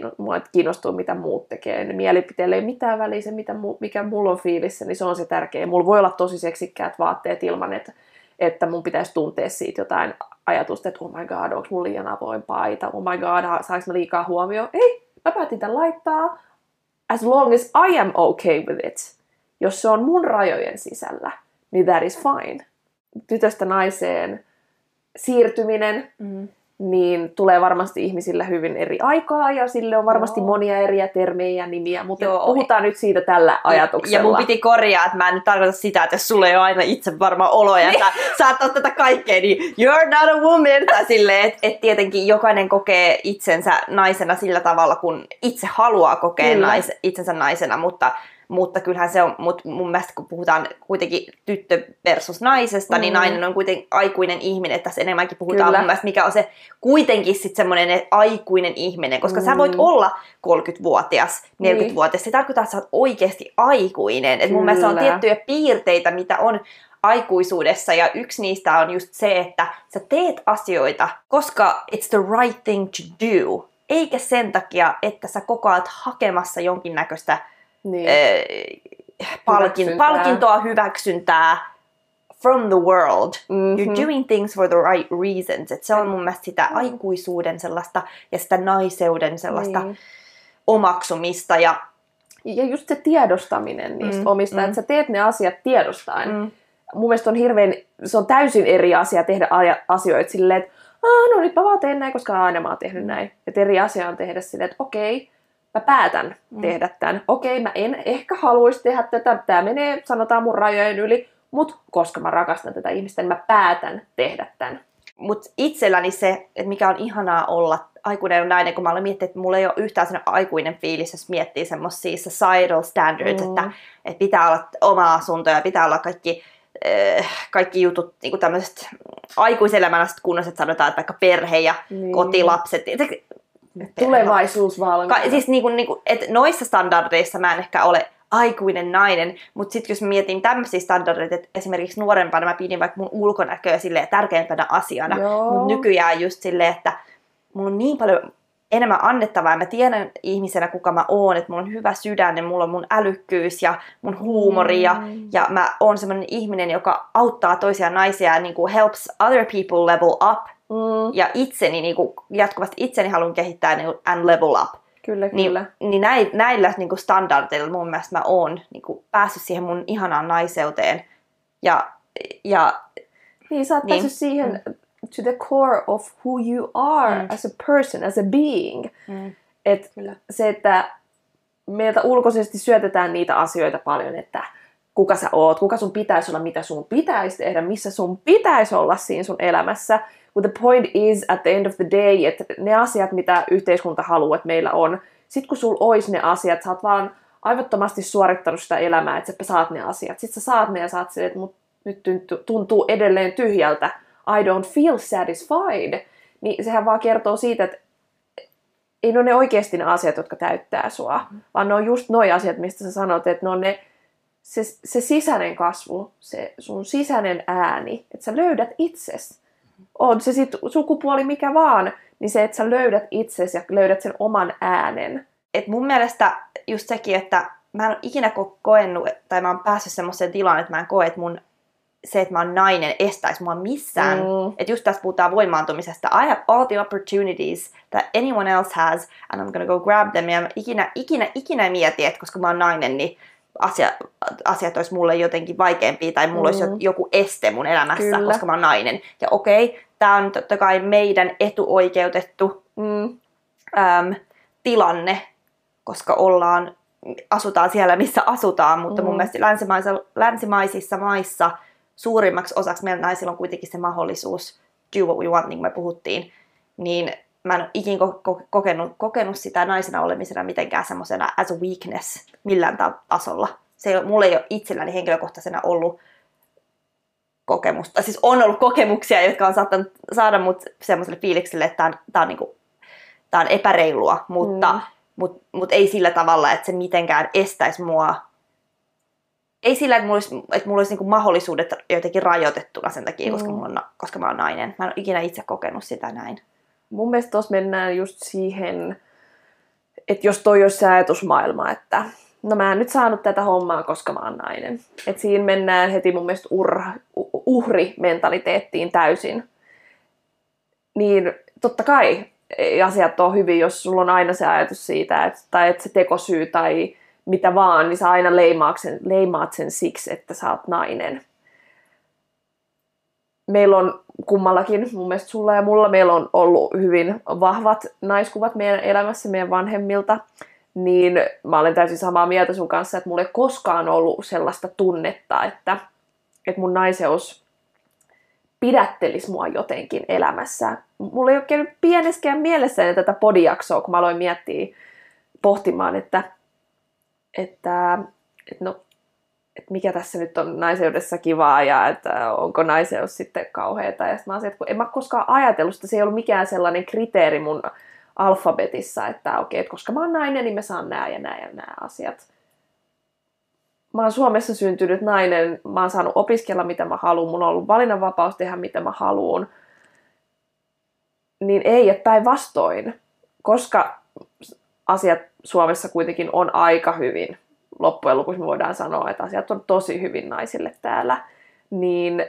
Speaker 2: kiinnostua, mitä muut tekee. Ne mielipiteillä ei mitään väliä, se mitä mikä mulla on fiilissä, niin se on se tärkeä. Mulla voi olla tosi seksikkäät vaatteet ilman, että, että mun pitäisi tuntea siitä jotain ajatusta, että oh my god, onko mulla liian avoin paita, oh my god, saanko mä liikaa huomioon? Ei, mä päätin tämän laittaa as long as I am okay with it. Jos se on mun rajojen sisällä, niin that is fine. Tytöstä naiseen siirtyminen,
Speaker 1: Mm.
Speaker 2: niin tulee varmasti ihmisillä hyvin eri aikaa ja sille on varmasti
Speaker 1: Joo.
Speaker 2: monia eri termejä ja nimiä, mutta
Speaker 1: Joo.
Speaker 2: puhutaan nyt siitä tällä ajatuksella.
Speaker 1: Ja mun piti korjaa, että mä en nyt tarkoita sitä, että jos sulla ei ole aina itse varma olo ja sä saat tätä kaikkea, niin you're not a woman. Tai silleen, että et tietenkin jokainen kokee itsensä naisena sillä tavalla, kun itse haluaa kokea nais, itsensä naisena, mutta mutta kyllähän se on, mut mun mielestä kun puhutaan kuitenkin tyttö versus naisesta, mm. niin
Speaker 2: Mm.
Speaker 1: nainen on kuitenkin aikuinen ihminen, että tässä enemmänkin puhutaan
Speaker 2: Kyllä.
Speaker 1: mun mielestä, mikä on se kuitenkin sitten semmoinen aikuinen ihminen, koska mm. sä voit
Speaker 2: Mm.
Speaker 1: olla 30-vuotias, 40-vuotias,
Speaker 2: Niin.
Speaker 1: se tarkoittaa, että sä oot oikeasti aikuinen. Et mun mielestä on tiettyjä piirteitä, mitä on aikuisuudessa, ja yksi niistä on just se, että sä teet asioita, koska it's the right thing to do, eikä sen takia, että sä koko ajan hakemassa jonkinnäköistä
Speaker 2: niin.
Speaker 1: äh, palkin,
Speaker 2: Hyväksyntää.
Speaker 1: palkintoa, hyväksyntää from the world.
Speaker 2: Mhm.
Speaker 1: You're doing things for the right reasons. Et se on mun mielestä sitä aikuisuuden sellaista ja sitä naiseuden sellaista
Speaker 2: Niin.
Speaker 1: omaksumista. Ja,
Speaker 2: Ja just se tiedostaminen niistä
Speaker 1: Mm,
Speaker 2: mm, omista,
Speaker 1: mm.
Speaker 2: mm. että sä teet ne asiat tiedostaen. Mm.
Speaker 1: mm,
Speaker 2: Mun mielestä on hirveän, se on täysin eri asia tehdä asioita silleen, että "Aa, no nyt mä vaan teen näin, koska aina mä oon tehnyt näin. Et eri asia on tehdä silleen, että okei, mä päätän
Speaker 1: Mm.
Speaker 2: tehdä tämän. Okei, mä en ehkä haluaisi tehdä tätä, tämä menee, sanotaan mun rajojen yli, mutta koska mä rakastan tätä ihmistä, niin mä päätän tehdä tämän.
Speaker 1: Mutta itselläni se, että mikä on ihanaa olla aikuinen nainen, kun mä olen miettinyt, että mulla ei ole yhtään sellainen aikuinen fiilis, jos miettii semmoisia societal standards,
Speaker 2: Mm.
Speaker 1: että, että pitää olla oma asunto ja pitää olla kaikki, äh, kaikki jutut, niin tämmöiset aikuiselämänäiset kunnossa, että sanotaan, että vaikka perhe ja
Speaker 2: Niin.
Speaker 1: kotilapset. Et-
Speaker 2: Tulevaisuus valmiina.
Speaker 1: Ka- siis niinku, niinku, et noissa standardeissa mä en ehkä ole aikuinen nainen, mutta sitten jos mietin tämmöisiä standardeita, että esimerkiksi nuorempana mä pidin vaikka mun ulkonäköä silleen tärkeimpänä asiana, mutta nykyään just silleen, että mulla on niin paljon enemmän annettavaa mä tiedän ihmisenä kuka mä oon, että mulla on hyvä sydän ja mulla on mun älykkyys ja mun huumori ja,
Speaker 2: Mm.
Speaker 1: ja mä oon semmoinen ihminen, joka auttaa toisia naisia ja niin kuin helps other people level up
Speaker 2: Mm,
Speaker 1: ja itseni niin kuin, jatkuvasti itseni haluan kehittää niin kuin, and level up.
Speaker 2: kyllä,
Speaker 1: Niin,
Speaker 2: kyllä.
Speaker 1: niin näillä, näillä niin kuin standardeilla mun mielestä mä oon niin kuin, päässyt siihen mun ihanaan naiseuteen. Ja, ja
Speaker 2: Niin, sä oot
Speaker 1: Niin.
Speaker 2: päässyt siihen to the core of who you are
Speaker 1: Mm.
Speaker 2: as a person, as a being.
Speaker 1: mm,
Speaker 2: Et
Speaker 1: kyllä.
Speaker 2: se, että meiltä ulkoisesti syötetään niitä asioita paljon, että kuka sä oot, kuka sun pitäisi olla, mitä sun pitäisi tehdä, missä sun pitäisi olla siinä sun elämässä. But the point is at the end of the day, että ne asiat, mitä yhteiskunta haluaa, että meillä on, sit kun sul ois ne asiat, sä oot vaan aivottomasti suorittanut sitä elämää, että sä saat ne asiat. Sit sä saat ne ja saat silleen, että mut nyt tuntuu- tuntuu edelleen tyhjältä. I don't feel satisfied. Niin sehän vaan kertoo siitä, että ei ne ole ne oikeasti ne asiat, jotka täyttää sua, vaan ne on just noi asiat, mistä sä sanot, että ne on ne, se, se sisäinen kasvu, se sun sisäinen ääni, että sä löydät itses. On se sitten sukupuoli mikä vaan, niin se, että sä löydät itses ja löydät sen oman äänen.
Speaker 1: Et mun mielestä just sekin, että mä en ole ikinä ko- koennut, tai mä oon päässyt semmoiseen tilaan, että mä en koe, että mun se, että mä oon nainen, estäisi mua missään.
Speaker 2: Mm.
Speaker 1: Että just tässä puhutaan voimaantumisesta. I have all the opportunities that anyone else has, and I'm gonna go grab them. Ja mä ikinä, ikinä, ikinä mietin, että koska mä oon nainen, niin asia, asiat olisi mulle jotenkin vaikeampia, tai mulla olisi
Speaker 2: Mm.
Speaker 1: joku este mun elämässä,
Speaker 2: Kyllä.
Speaker 1: koska mä oon nainen. Ja okei, tää on totta kai meidän etuoikeutettu
Speaker 2: Mm.
Speaker 1: äm, tilanne, koska ollaan, asutaan siellä, missä asutaan, mutta mun
Speaker 2: Mm.
Speaker 1: mielestä länsimaisissa, länsimaisissa maissa suurimmaksi osaksi meillä naisilla on kuitenkin se mahdollisuus do what we want, niin kuin me puhuttiin, niin mä en ole ikin ko- ko- kokenut, kokenut sitä naisena olemisena mitenkään semmoisena as a weakness millään ta- tasolla. Se ei ole, mulla ei ole itselläni henkilökohtaisena ollut kokemusta. Siis on ollut kokemuksia, jotka on saattanut saada mut semmoiselle fiilikselle, että tämä on, tää on, niinku, tää on epäreilua, mutta
Speaker 2: Mm.
Speaker 1: mut, mut ei sillä tavalla, että se mitenkään estäisi mua. Ei sillä, että mulla olisi, että mulla olisi niinku mahdollisuudet jotenkin rajoitettuna sen takia, koska,
Speaker 2: Mm.
Speaker 1: mulla on, koska mä oon nainen. Mä en ole ikinä itse kokenut sitä näin.
Speaker 2: Mun mielestä tuossa mennään just siihen, että jos toi olisi se ajatusmaailma, että no mä en nyt saanut tätä hommaa, koska mä oon nainen. Että siinä mennään heti mun mielestä ur, u- uhrimentaliteettiin täysin. Niin totta kai asiat on hyvin, jos sulla on aina se ajatus siitä, että, tai että se tekosyy tai mitä vaan, niin sä aina leimaat sen, leimaat sen siksi, että sä oot nainen. meillä on kummallakin, mun mielestä sulla ja mulla, meillä on ollut hyvin vahvat naiskuvat meidän elämässä meidän vanhemmilta, niin mä olen täysin samaa mieltä sun kanssa, että mulla ei koskaan ollut sellaista tunnetta, että, että mun naiseus pidättelisi mua jotenkin elämässä. Mulla ei ole käynyt pieneskään mielessäni tätä podijaksoa, kun mä aloin miettiä pohtimaan, että, että, että no, että mikä tässä nyt on naiseudessa kivaa ja että onko naiseus sitten kauheata. Ja sitten mä olisin, että en mä koskaan ajatellut että se ei ollut mikään sellainen kriteeri mun alfabetissa, että okei, että koska mä oon nainen, niin mä saan nämä ja nämä ja nämä asiat. Mä oon Suomessa syntynyt nainen, mä oon saanut opiskella mitä mä haluan, mun on ollut valinnanvapaus tehdä mitä mä haluan. Niin ei, että päinvastoin, koska asiat Suomessa kuitenkin on aika hyvin, loppujen lopuksi me voidaan sanoa, että asiat on tosi hyvin naisille täällä, niin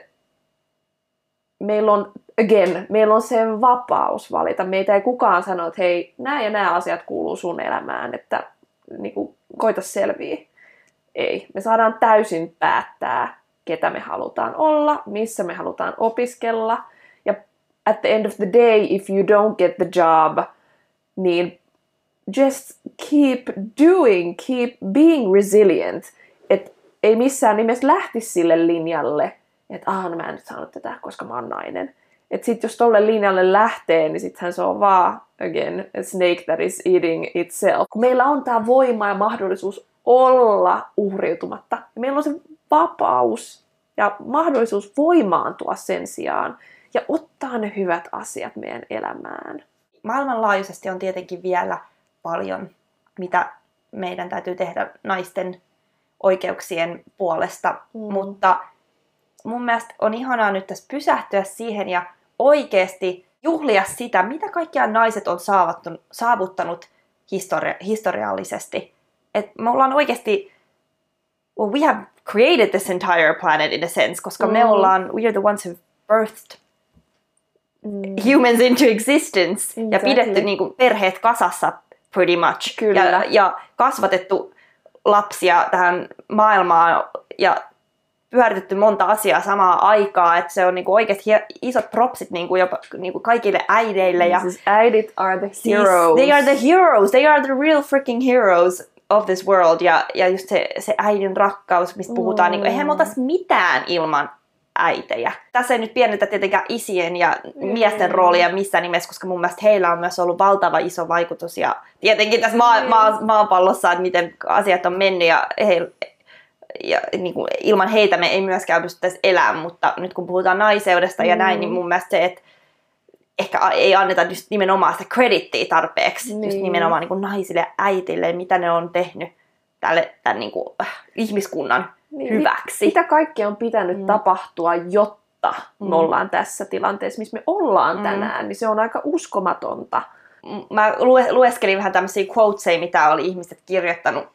Speaker 2: meillä on, again, meillä on se vapaus valita. Meitä ei kukaan sano, että hei, nämä ja nämä asiat kuuluu sun elämään, että niin kuin, koita selviä. Ei. Me saadaan täysin päättää, ketä me halutaan olla, missä me halutaan opiskella. Ja at the end of the day, if you don't get the job, niin just keep doing, keep being resilient. Et ei missään nimessä lähti sille linjalle, että ah, no mä en nyt saanut tätä, koska mä oon nainen. Että sit jos tolle linjalle lähtee, niin sittenhän se on vaan, again, a snake that is eating itself. Kun meillä on tämä voima ja mahdollisuus olla uhriutumatta, ja meillä on se vapaus ja mahdollisuus voimaantua sen sijaan ja ottaa ne hyvät asiat meidän elämään.
Speaker 1: Maailmanlaajuisesti on tietenkin vielä paljon, mitä meidän täytyy tehdä naisten oikeuksien puolesta, mm. mutta mun mielestä on ihanaa nyt tässä pysähtyä siihen ja oikeasti juhlia sitä, mitä kaikkia naiset on saavuttanut histori- historiallisesti. Et me ollaan oikeasti, well, we have created this entire planet in a sense, koska mm. me ollaan, we are the ones who birthed mm. humans into existence exactly. ja pidetty niin kuin, perheet kasassa pretty much.
Speaker 2: Kyllä.
Speaker 1: Ja, ja kasvatettu lapsia tähän maailmaan ja pyöritetty monta asiaa samaa aikaa, että se on niinku oikeasti isot propsit niinku jopa niinku kaikille äideille. Ja,
Speaker 2: siis äidit are the siis heroes.
Speaker 1: Siis, they are the heroes, they are the real freaking heroes of this world. Ja, ja just se, se äidin rakkaus, mistä puhutaan, niinku, mm. niin eihän me mitään ilman äitejä. Tässä ei nyt pienentä tietenkään isien ja miesten mm. roolia missään nimessä, koska mun mielestä heillä on myös ollut valtava iso vaikutus. Ja tietenkin tässä maa, mm. maa, maapallossa, että miten asiat on mennyt ja, he, ja niin kuin, ilman heitä me ei myöskään pystyttäisi elämään, mutta nyt kun puhutaan naiseudesta mm. ja näin, niin mun mielestä se, että ehkä ei anneta just nimenomaan sitä kredittiä tarpeeksi niin. just nimenomaan niin kuin naisille ja äitille, mitä ne on tehnyt tälle tämän niin kuin, äh, ihmiskunnan niin, hyväksi.
Speaker 2: Mitä kaikkea on pitänyt mm. tapahtua, jotta mm. me ollaan tässä tilanteessa, missä me ollaan mm. tänään, niin se on aika uskomatonta.
Speaker 1: Mä lueskelin vähän tämmöisiä quoteseja, mitä oli ihmiset kirjoittanut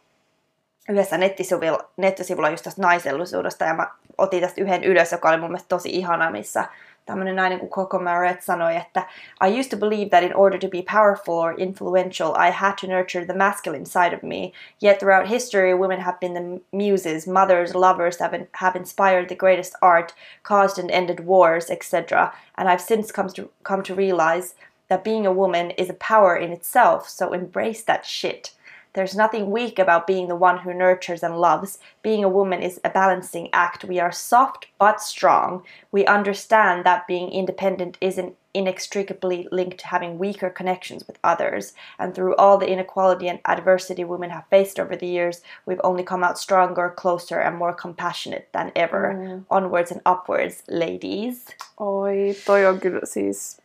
Speaker 1: yhdessä nettisivulla, nettisivulla just tästä naisellisuudesta, ja mä otin tästä yhden ylös, joka oli mun mielestä tosi ihana, missä tämmöinen kuin Coco Maret sanoi, että I used to believe that in order to be powerful or influential, I had to nurture the masculine side of me. Yet throughout history, women have been the muses, mothers, lovers that have, have inspired the greatest art, caused and ended wars, etc. And I've since come to, come to realize that being a woman is a power in itself, so embrace that shit. There's nothing weak about being the one who nurtures and loves. Being a woman is a balancing act. We are soft but strong. We understand that being independent isn't inextricably linked to having weaker connections with others. And through all the inequality and adversity women have faced over the years, we've only come out stronger, closer, and more compassionate than ever. Mm. Onwards and upwards, ladies.
Speaker 2: Oi, toi on kyllä siis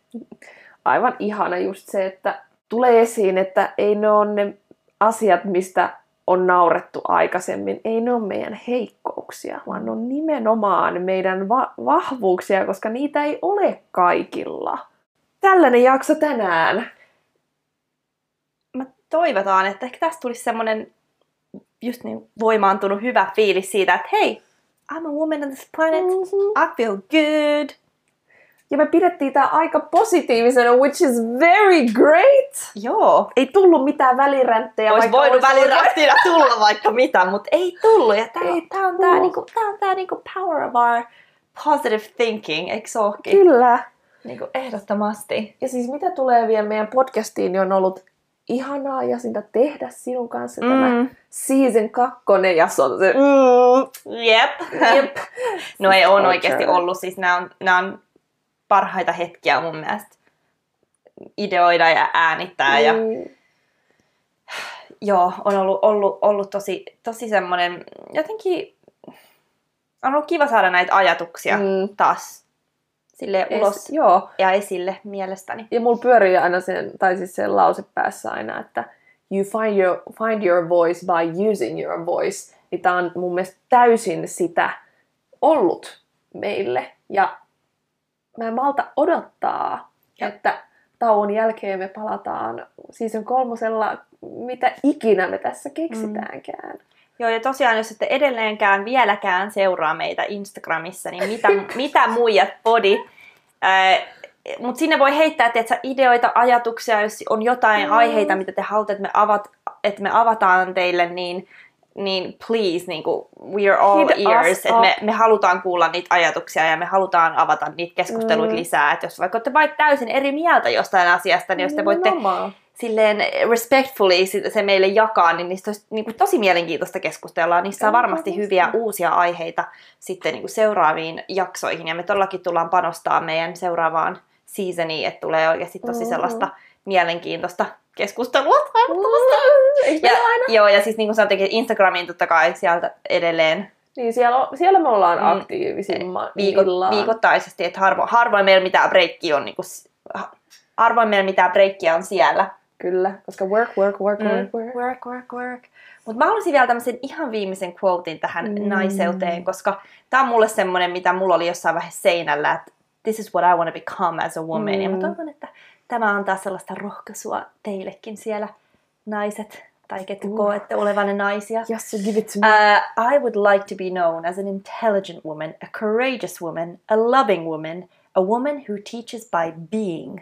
Speaker 2: aivan ihana just se, että tulee esiin, että ei ne ole ne asiat, mistä on naurettu aikaisemmin, ei ne ole meidän heikkouksia, vaan ne on nimenomaan meidän va- vahvuuksia, koska niitä ei ole kaikilla. Tällainen jakso tänään.
Speaker 1: Mä toivotaan, että ehkä tästä tulisi semmoinen just niin voimaantunut hyvä fiilis siitä, että hei, I'm a woman on this planet, mm-hmm. I feel good,
Speaker 2: ja me pidettiin tää aika positiivisena, which is very great.
Speaker 1: Joo.
Speaker 2: Ei tullut mitään väliränttejä.
Speaker 1: Olisi voinut väliränttinä tulla vaikka mitä, mutta ei tullut. Ja tää, tää on tää, niinku, tää on tää niinku power of our positive thinking, eikö se ookin?
Speaker 2: Kyllä.
Speaker 1: Niin kuin ehdottomasti.
Speaker 2: Ja siis mitä tulee vielä meidän podcastiin, niin on ollut ihanaa ja sitä tehdä sinun kanssa mm. tämä season kakkonen ja se on se...
Speaker 1: Mm. Jep.
Speaker 2: Jep.
Speaker 1: no ei on oikeasti ollut. Siis nämä on, nämä on parhaita hetkiä mun mielestä ideoida ja äänittää. Mm. Ja, joo, on ollut, ollut, ollut tosi, tosi semmoinen, jotenkin on ollut kiva saada näitä ajatuksia mm. taas sille ulos es, joo. ja esille mielestäni.
Speaker 2: Ja mulla pyörii aina sen, tai siis sen lause päässä aina, että you find your, find your voice by using your voice. Niin tää on mun mielestä täysin sitä ollut meille. Ja mä en malta odottaa, ja. että tauon jälkeen me palataan season kolmosella, mitä ikinä me tässä keksitäänkään. Mm.
Speaker 1: Joo, ja tosiaan, jos ette edelleenkään vieläkään seuraa meitä Instagramissa, niin mitä, mitä muijat body. Mutta sinne voi heittää teetsä, ideoita, ajatuksia, jos on jotain mm. aiheita, mitä te haluatte, että me, avat, että me avataan teille, niin, niin please, niin kuin, we are all Hit ears. Että me, me halutaan kuulla niitä ajatuksia ja me halutaan avata niitä keskusteluita mm. lisää. Että jos vaikka olette vaikka täysin eri mieltä jostain asiasta, niin jos te voitte... No, silleen respectfully se meille jakaa, niin niistä olisi niin kuin tosi mielenkiintoista keskustella. Niissä on varmasti hyviä uusia aiheita sitten niin kuin seuraaviin jaksoihin. Ja me todellakin tullaan panostaa meidän seuraavaan seasoniin, että tulee oikeasti tosi sellaista mielenkiintoista keskustelua. Mm, ja, joo, ja siis niin kuin sanoinkin, Instagramiin totta kai sieltä edelleen
Speaker 2: niin siellä, siellä me ollaan mm. aktiivisimman
Speaker 1: Viikot, viikoittaisesti, että harvo, harvoin meillä mitään breikkiä on, niin kuin, harvoin meillä mitään breikkiä on siellä.
Speaker 2: Kyllä, koska work, work, work,
Speaker 1: mm.
Speaker 2: work, work.
Speaker 1: Work, work, work. Mutta mä haluaisin vielä tämmöisen ihan viimeisen quotein tähän mm. naiseuteen, koska tämä on mulle semmoinen, mitä mulla oli jossain vaiheessa seinällä, että this is what I want to become as a woman. Mm. Ja mä mm. toivon, että tämä antaa sellaista rohkaisua teillekin siellä, naiset, tai ketkä uh. koette olevanne naisia.
Speaker 2: Yes, so give it to me. Uh,
Speaker 1: I would like to be known as an intelligent woman, a courageous woman, a loving woman, a woman who teaches by being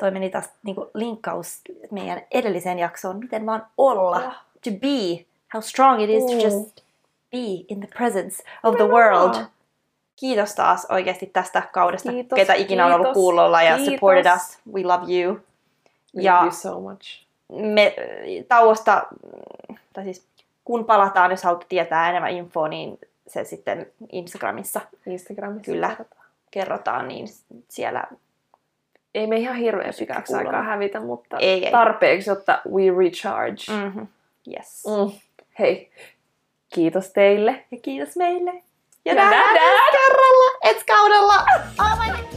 Speaker 1: toi meni taas niin kuin linkkaus meidän edelliseen jaksoon, miten vaan olla, oh. to be, how strong it is mm. to just be in the presence of the world. Kiitos taas oikeasti tästä kaudesta, kiitos, ketä ikinä kiitos, on ollut kuulolla ja kiitos. supported us. We love you.
Speaker 2: We ja love you so much.
Speaker 1: Me tauosta, tai siis kun palataan, jos haluatte tietää enemmän infoa, niin se sitten Instagramissa,
Speaker 2: Instagramissa
Speaker 1: kyllä kerrotaan. kerrotaan, niin siellä
Speaker 2: ei me ihan hirveän pitkäksi aikaa hävitä, mutta ei, ei. tarpeeksi, jotta we recharge.
Speaker 1: Mm-hmm. Yes.
Speaker 2: Mm. Hei, kiitos teille.
Speaker 1: Ja kiitos meille.
Speaker 2: Ja, ja nähdään, nähdään. kerralla, ensi kaudella. Oh my God.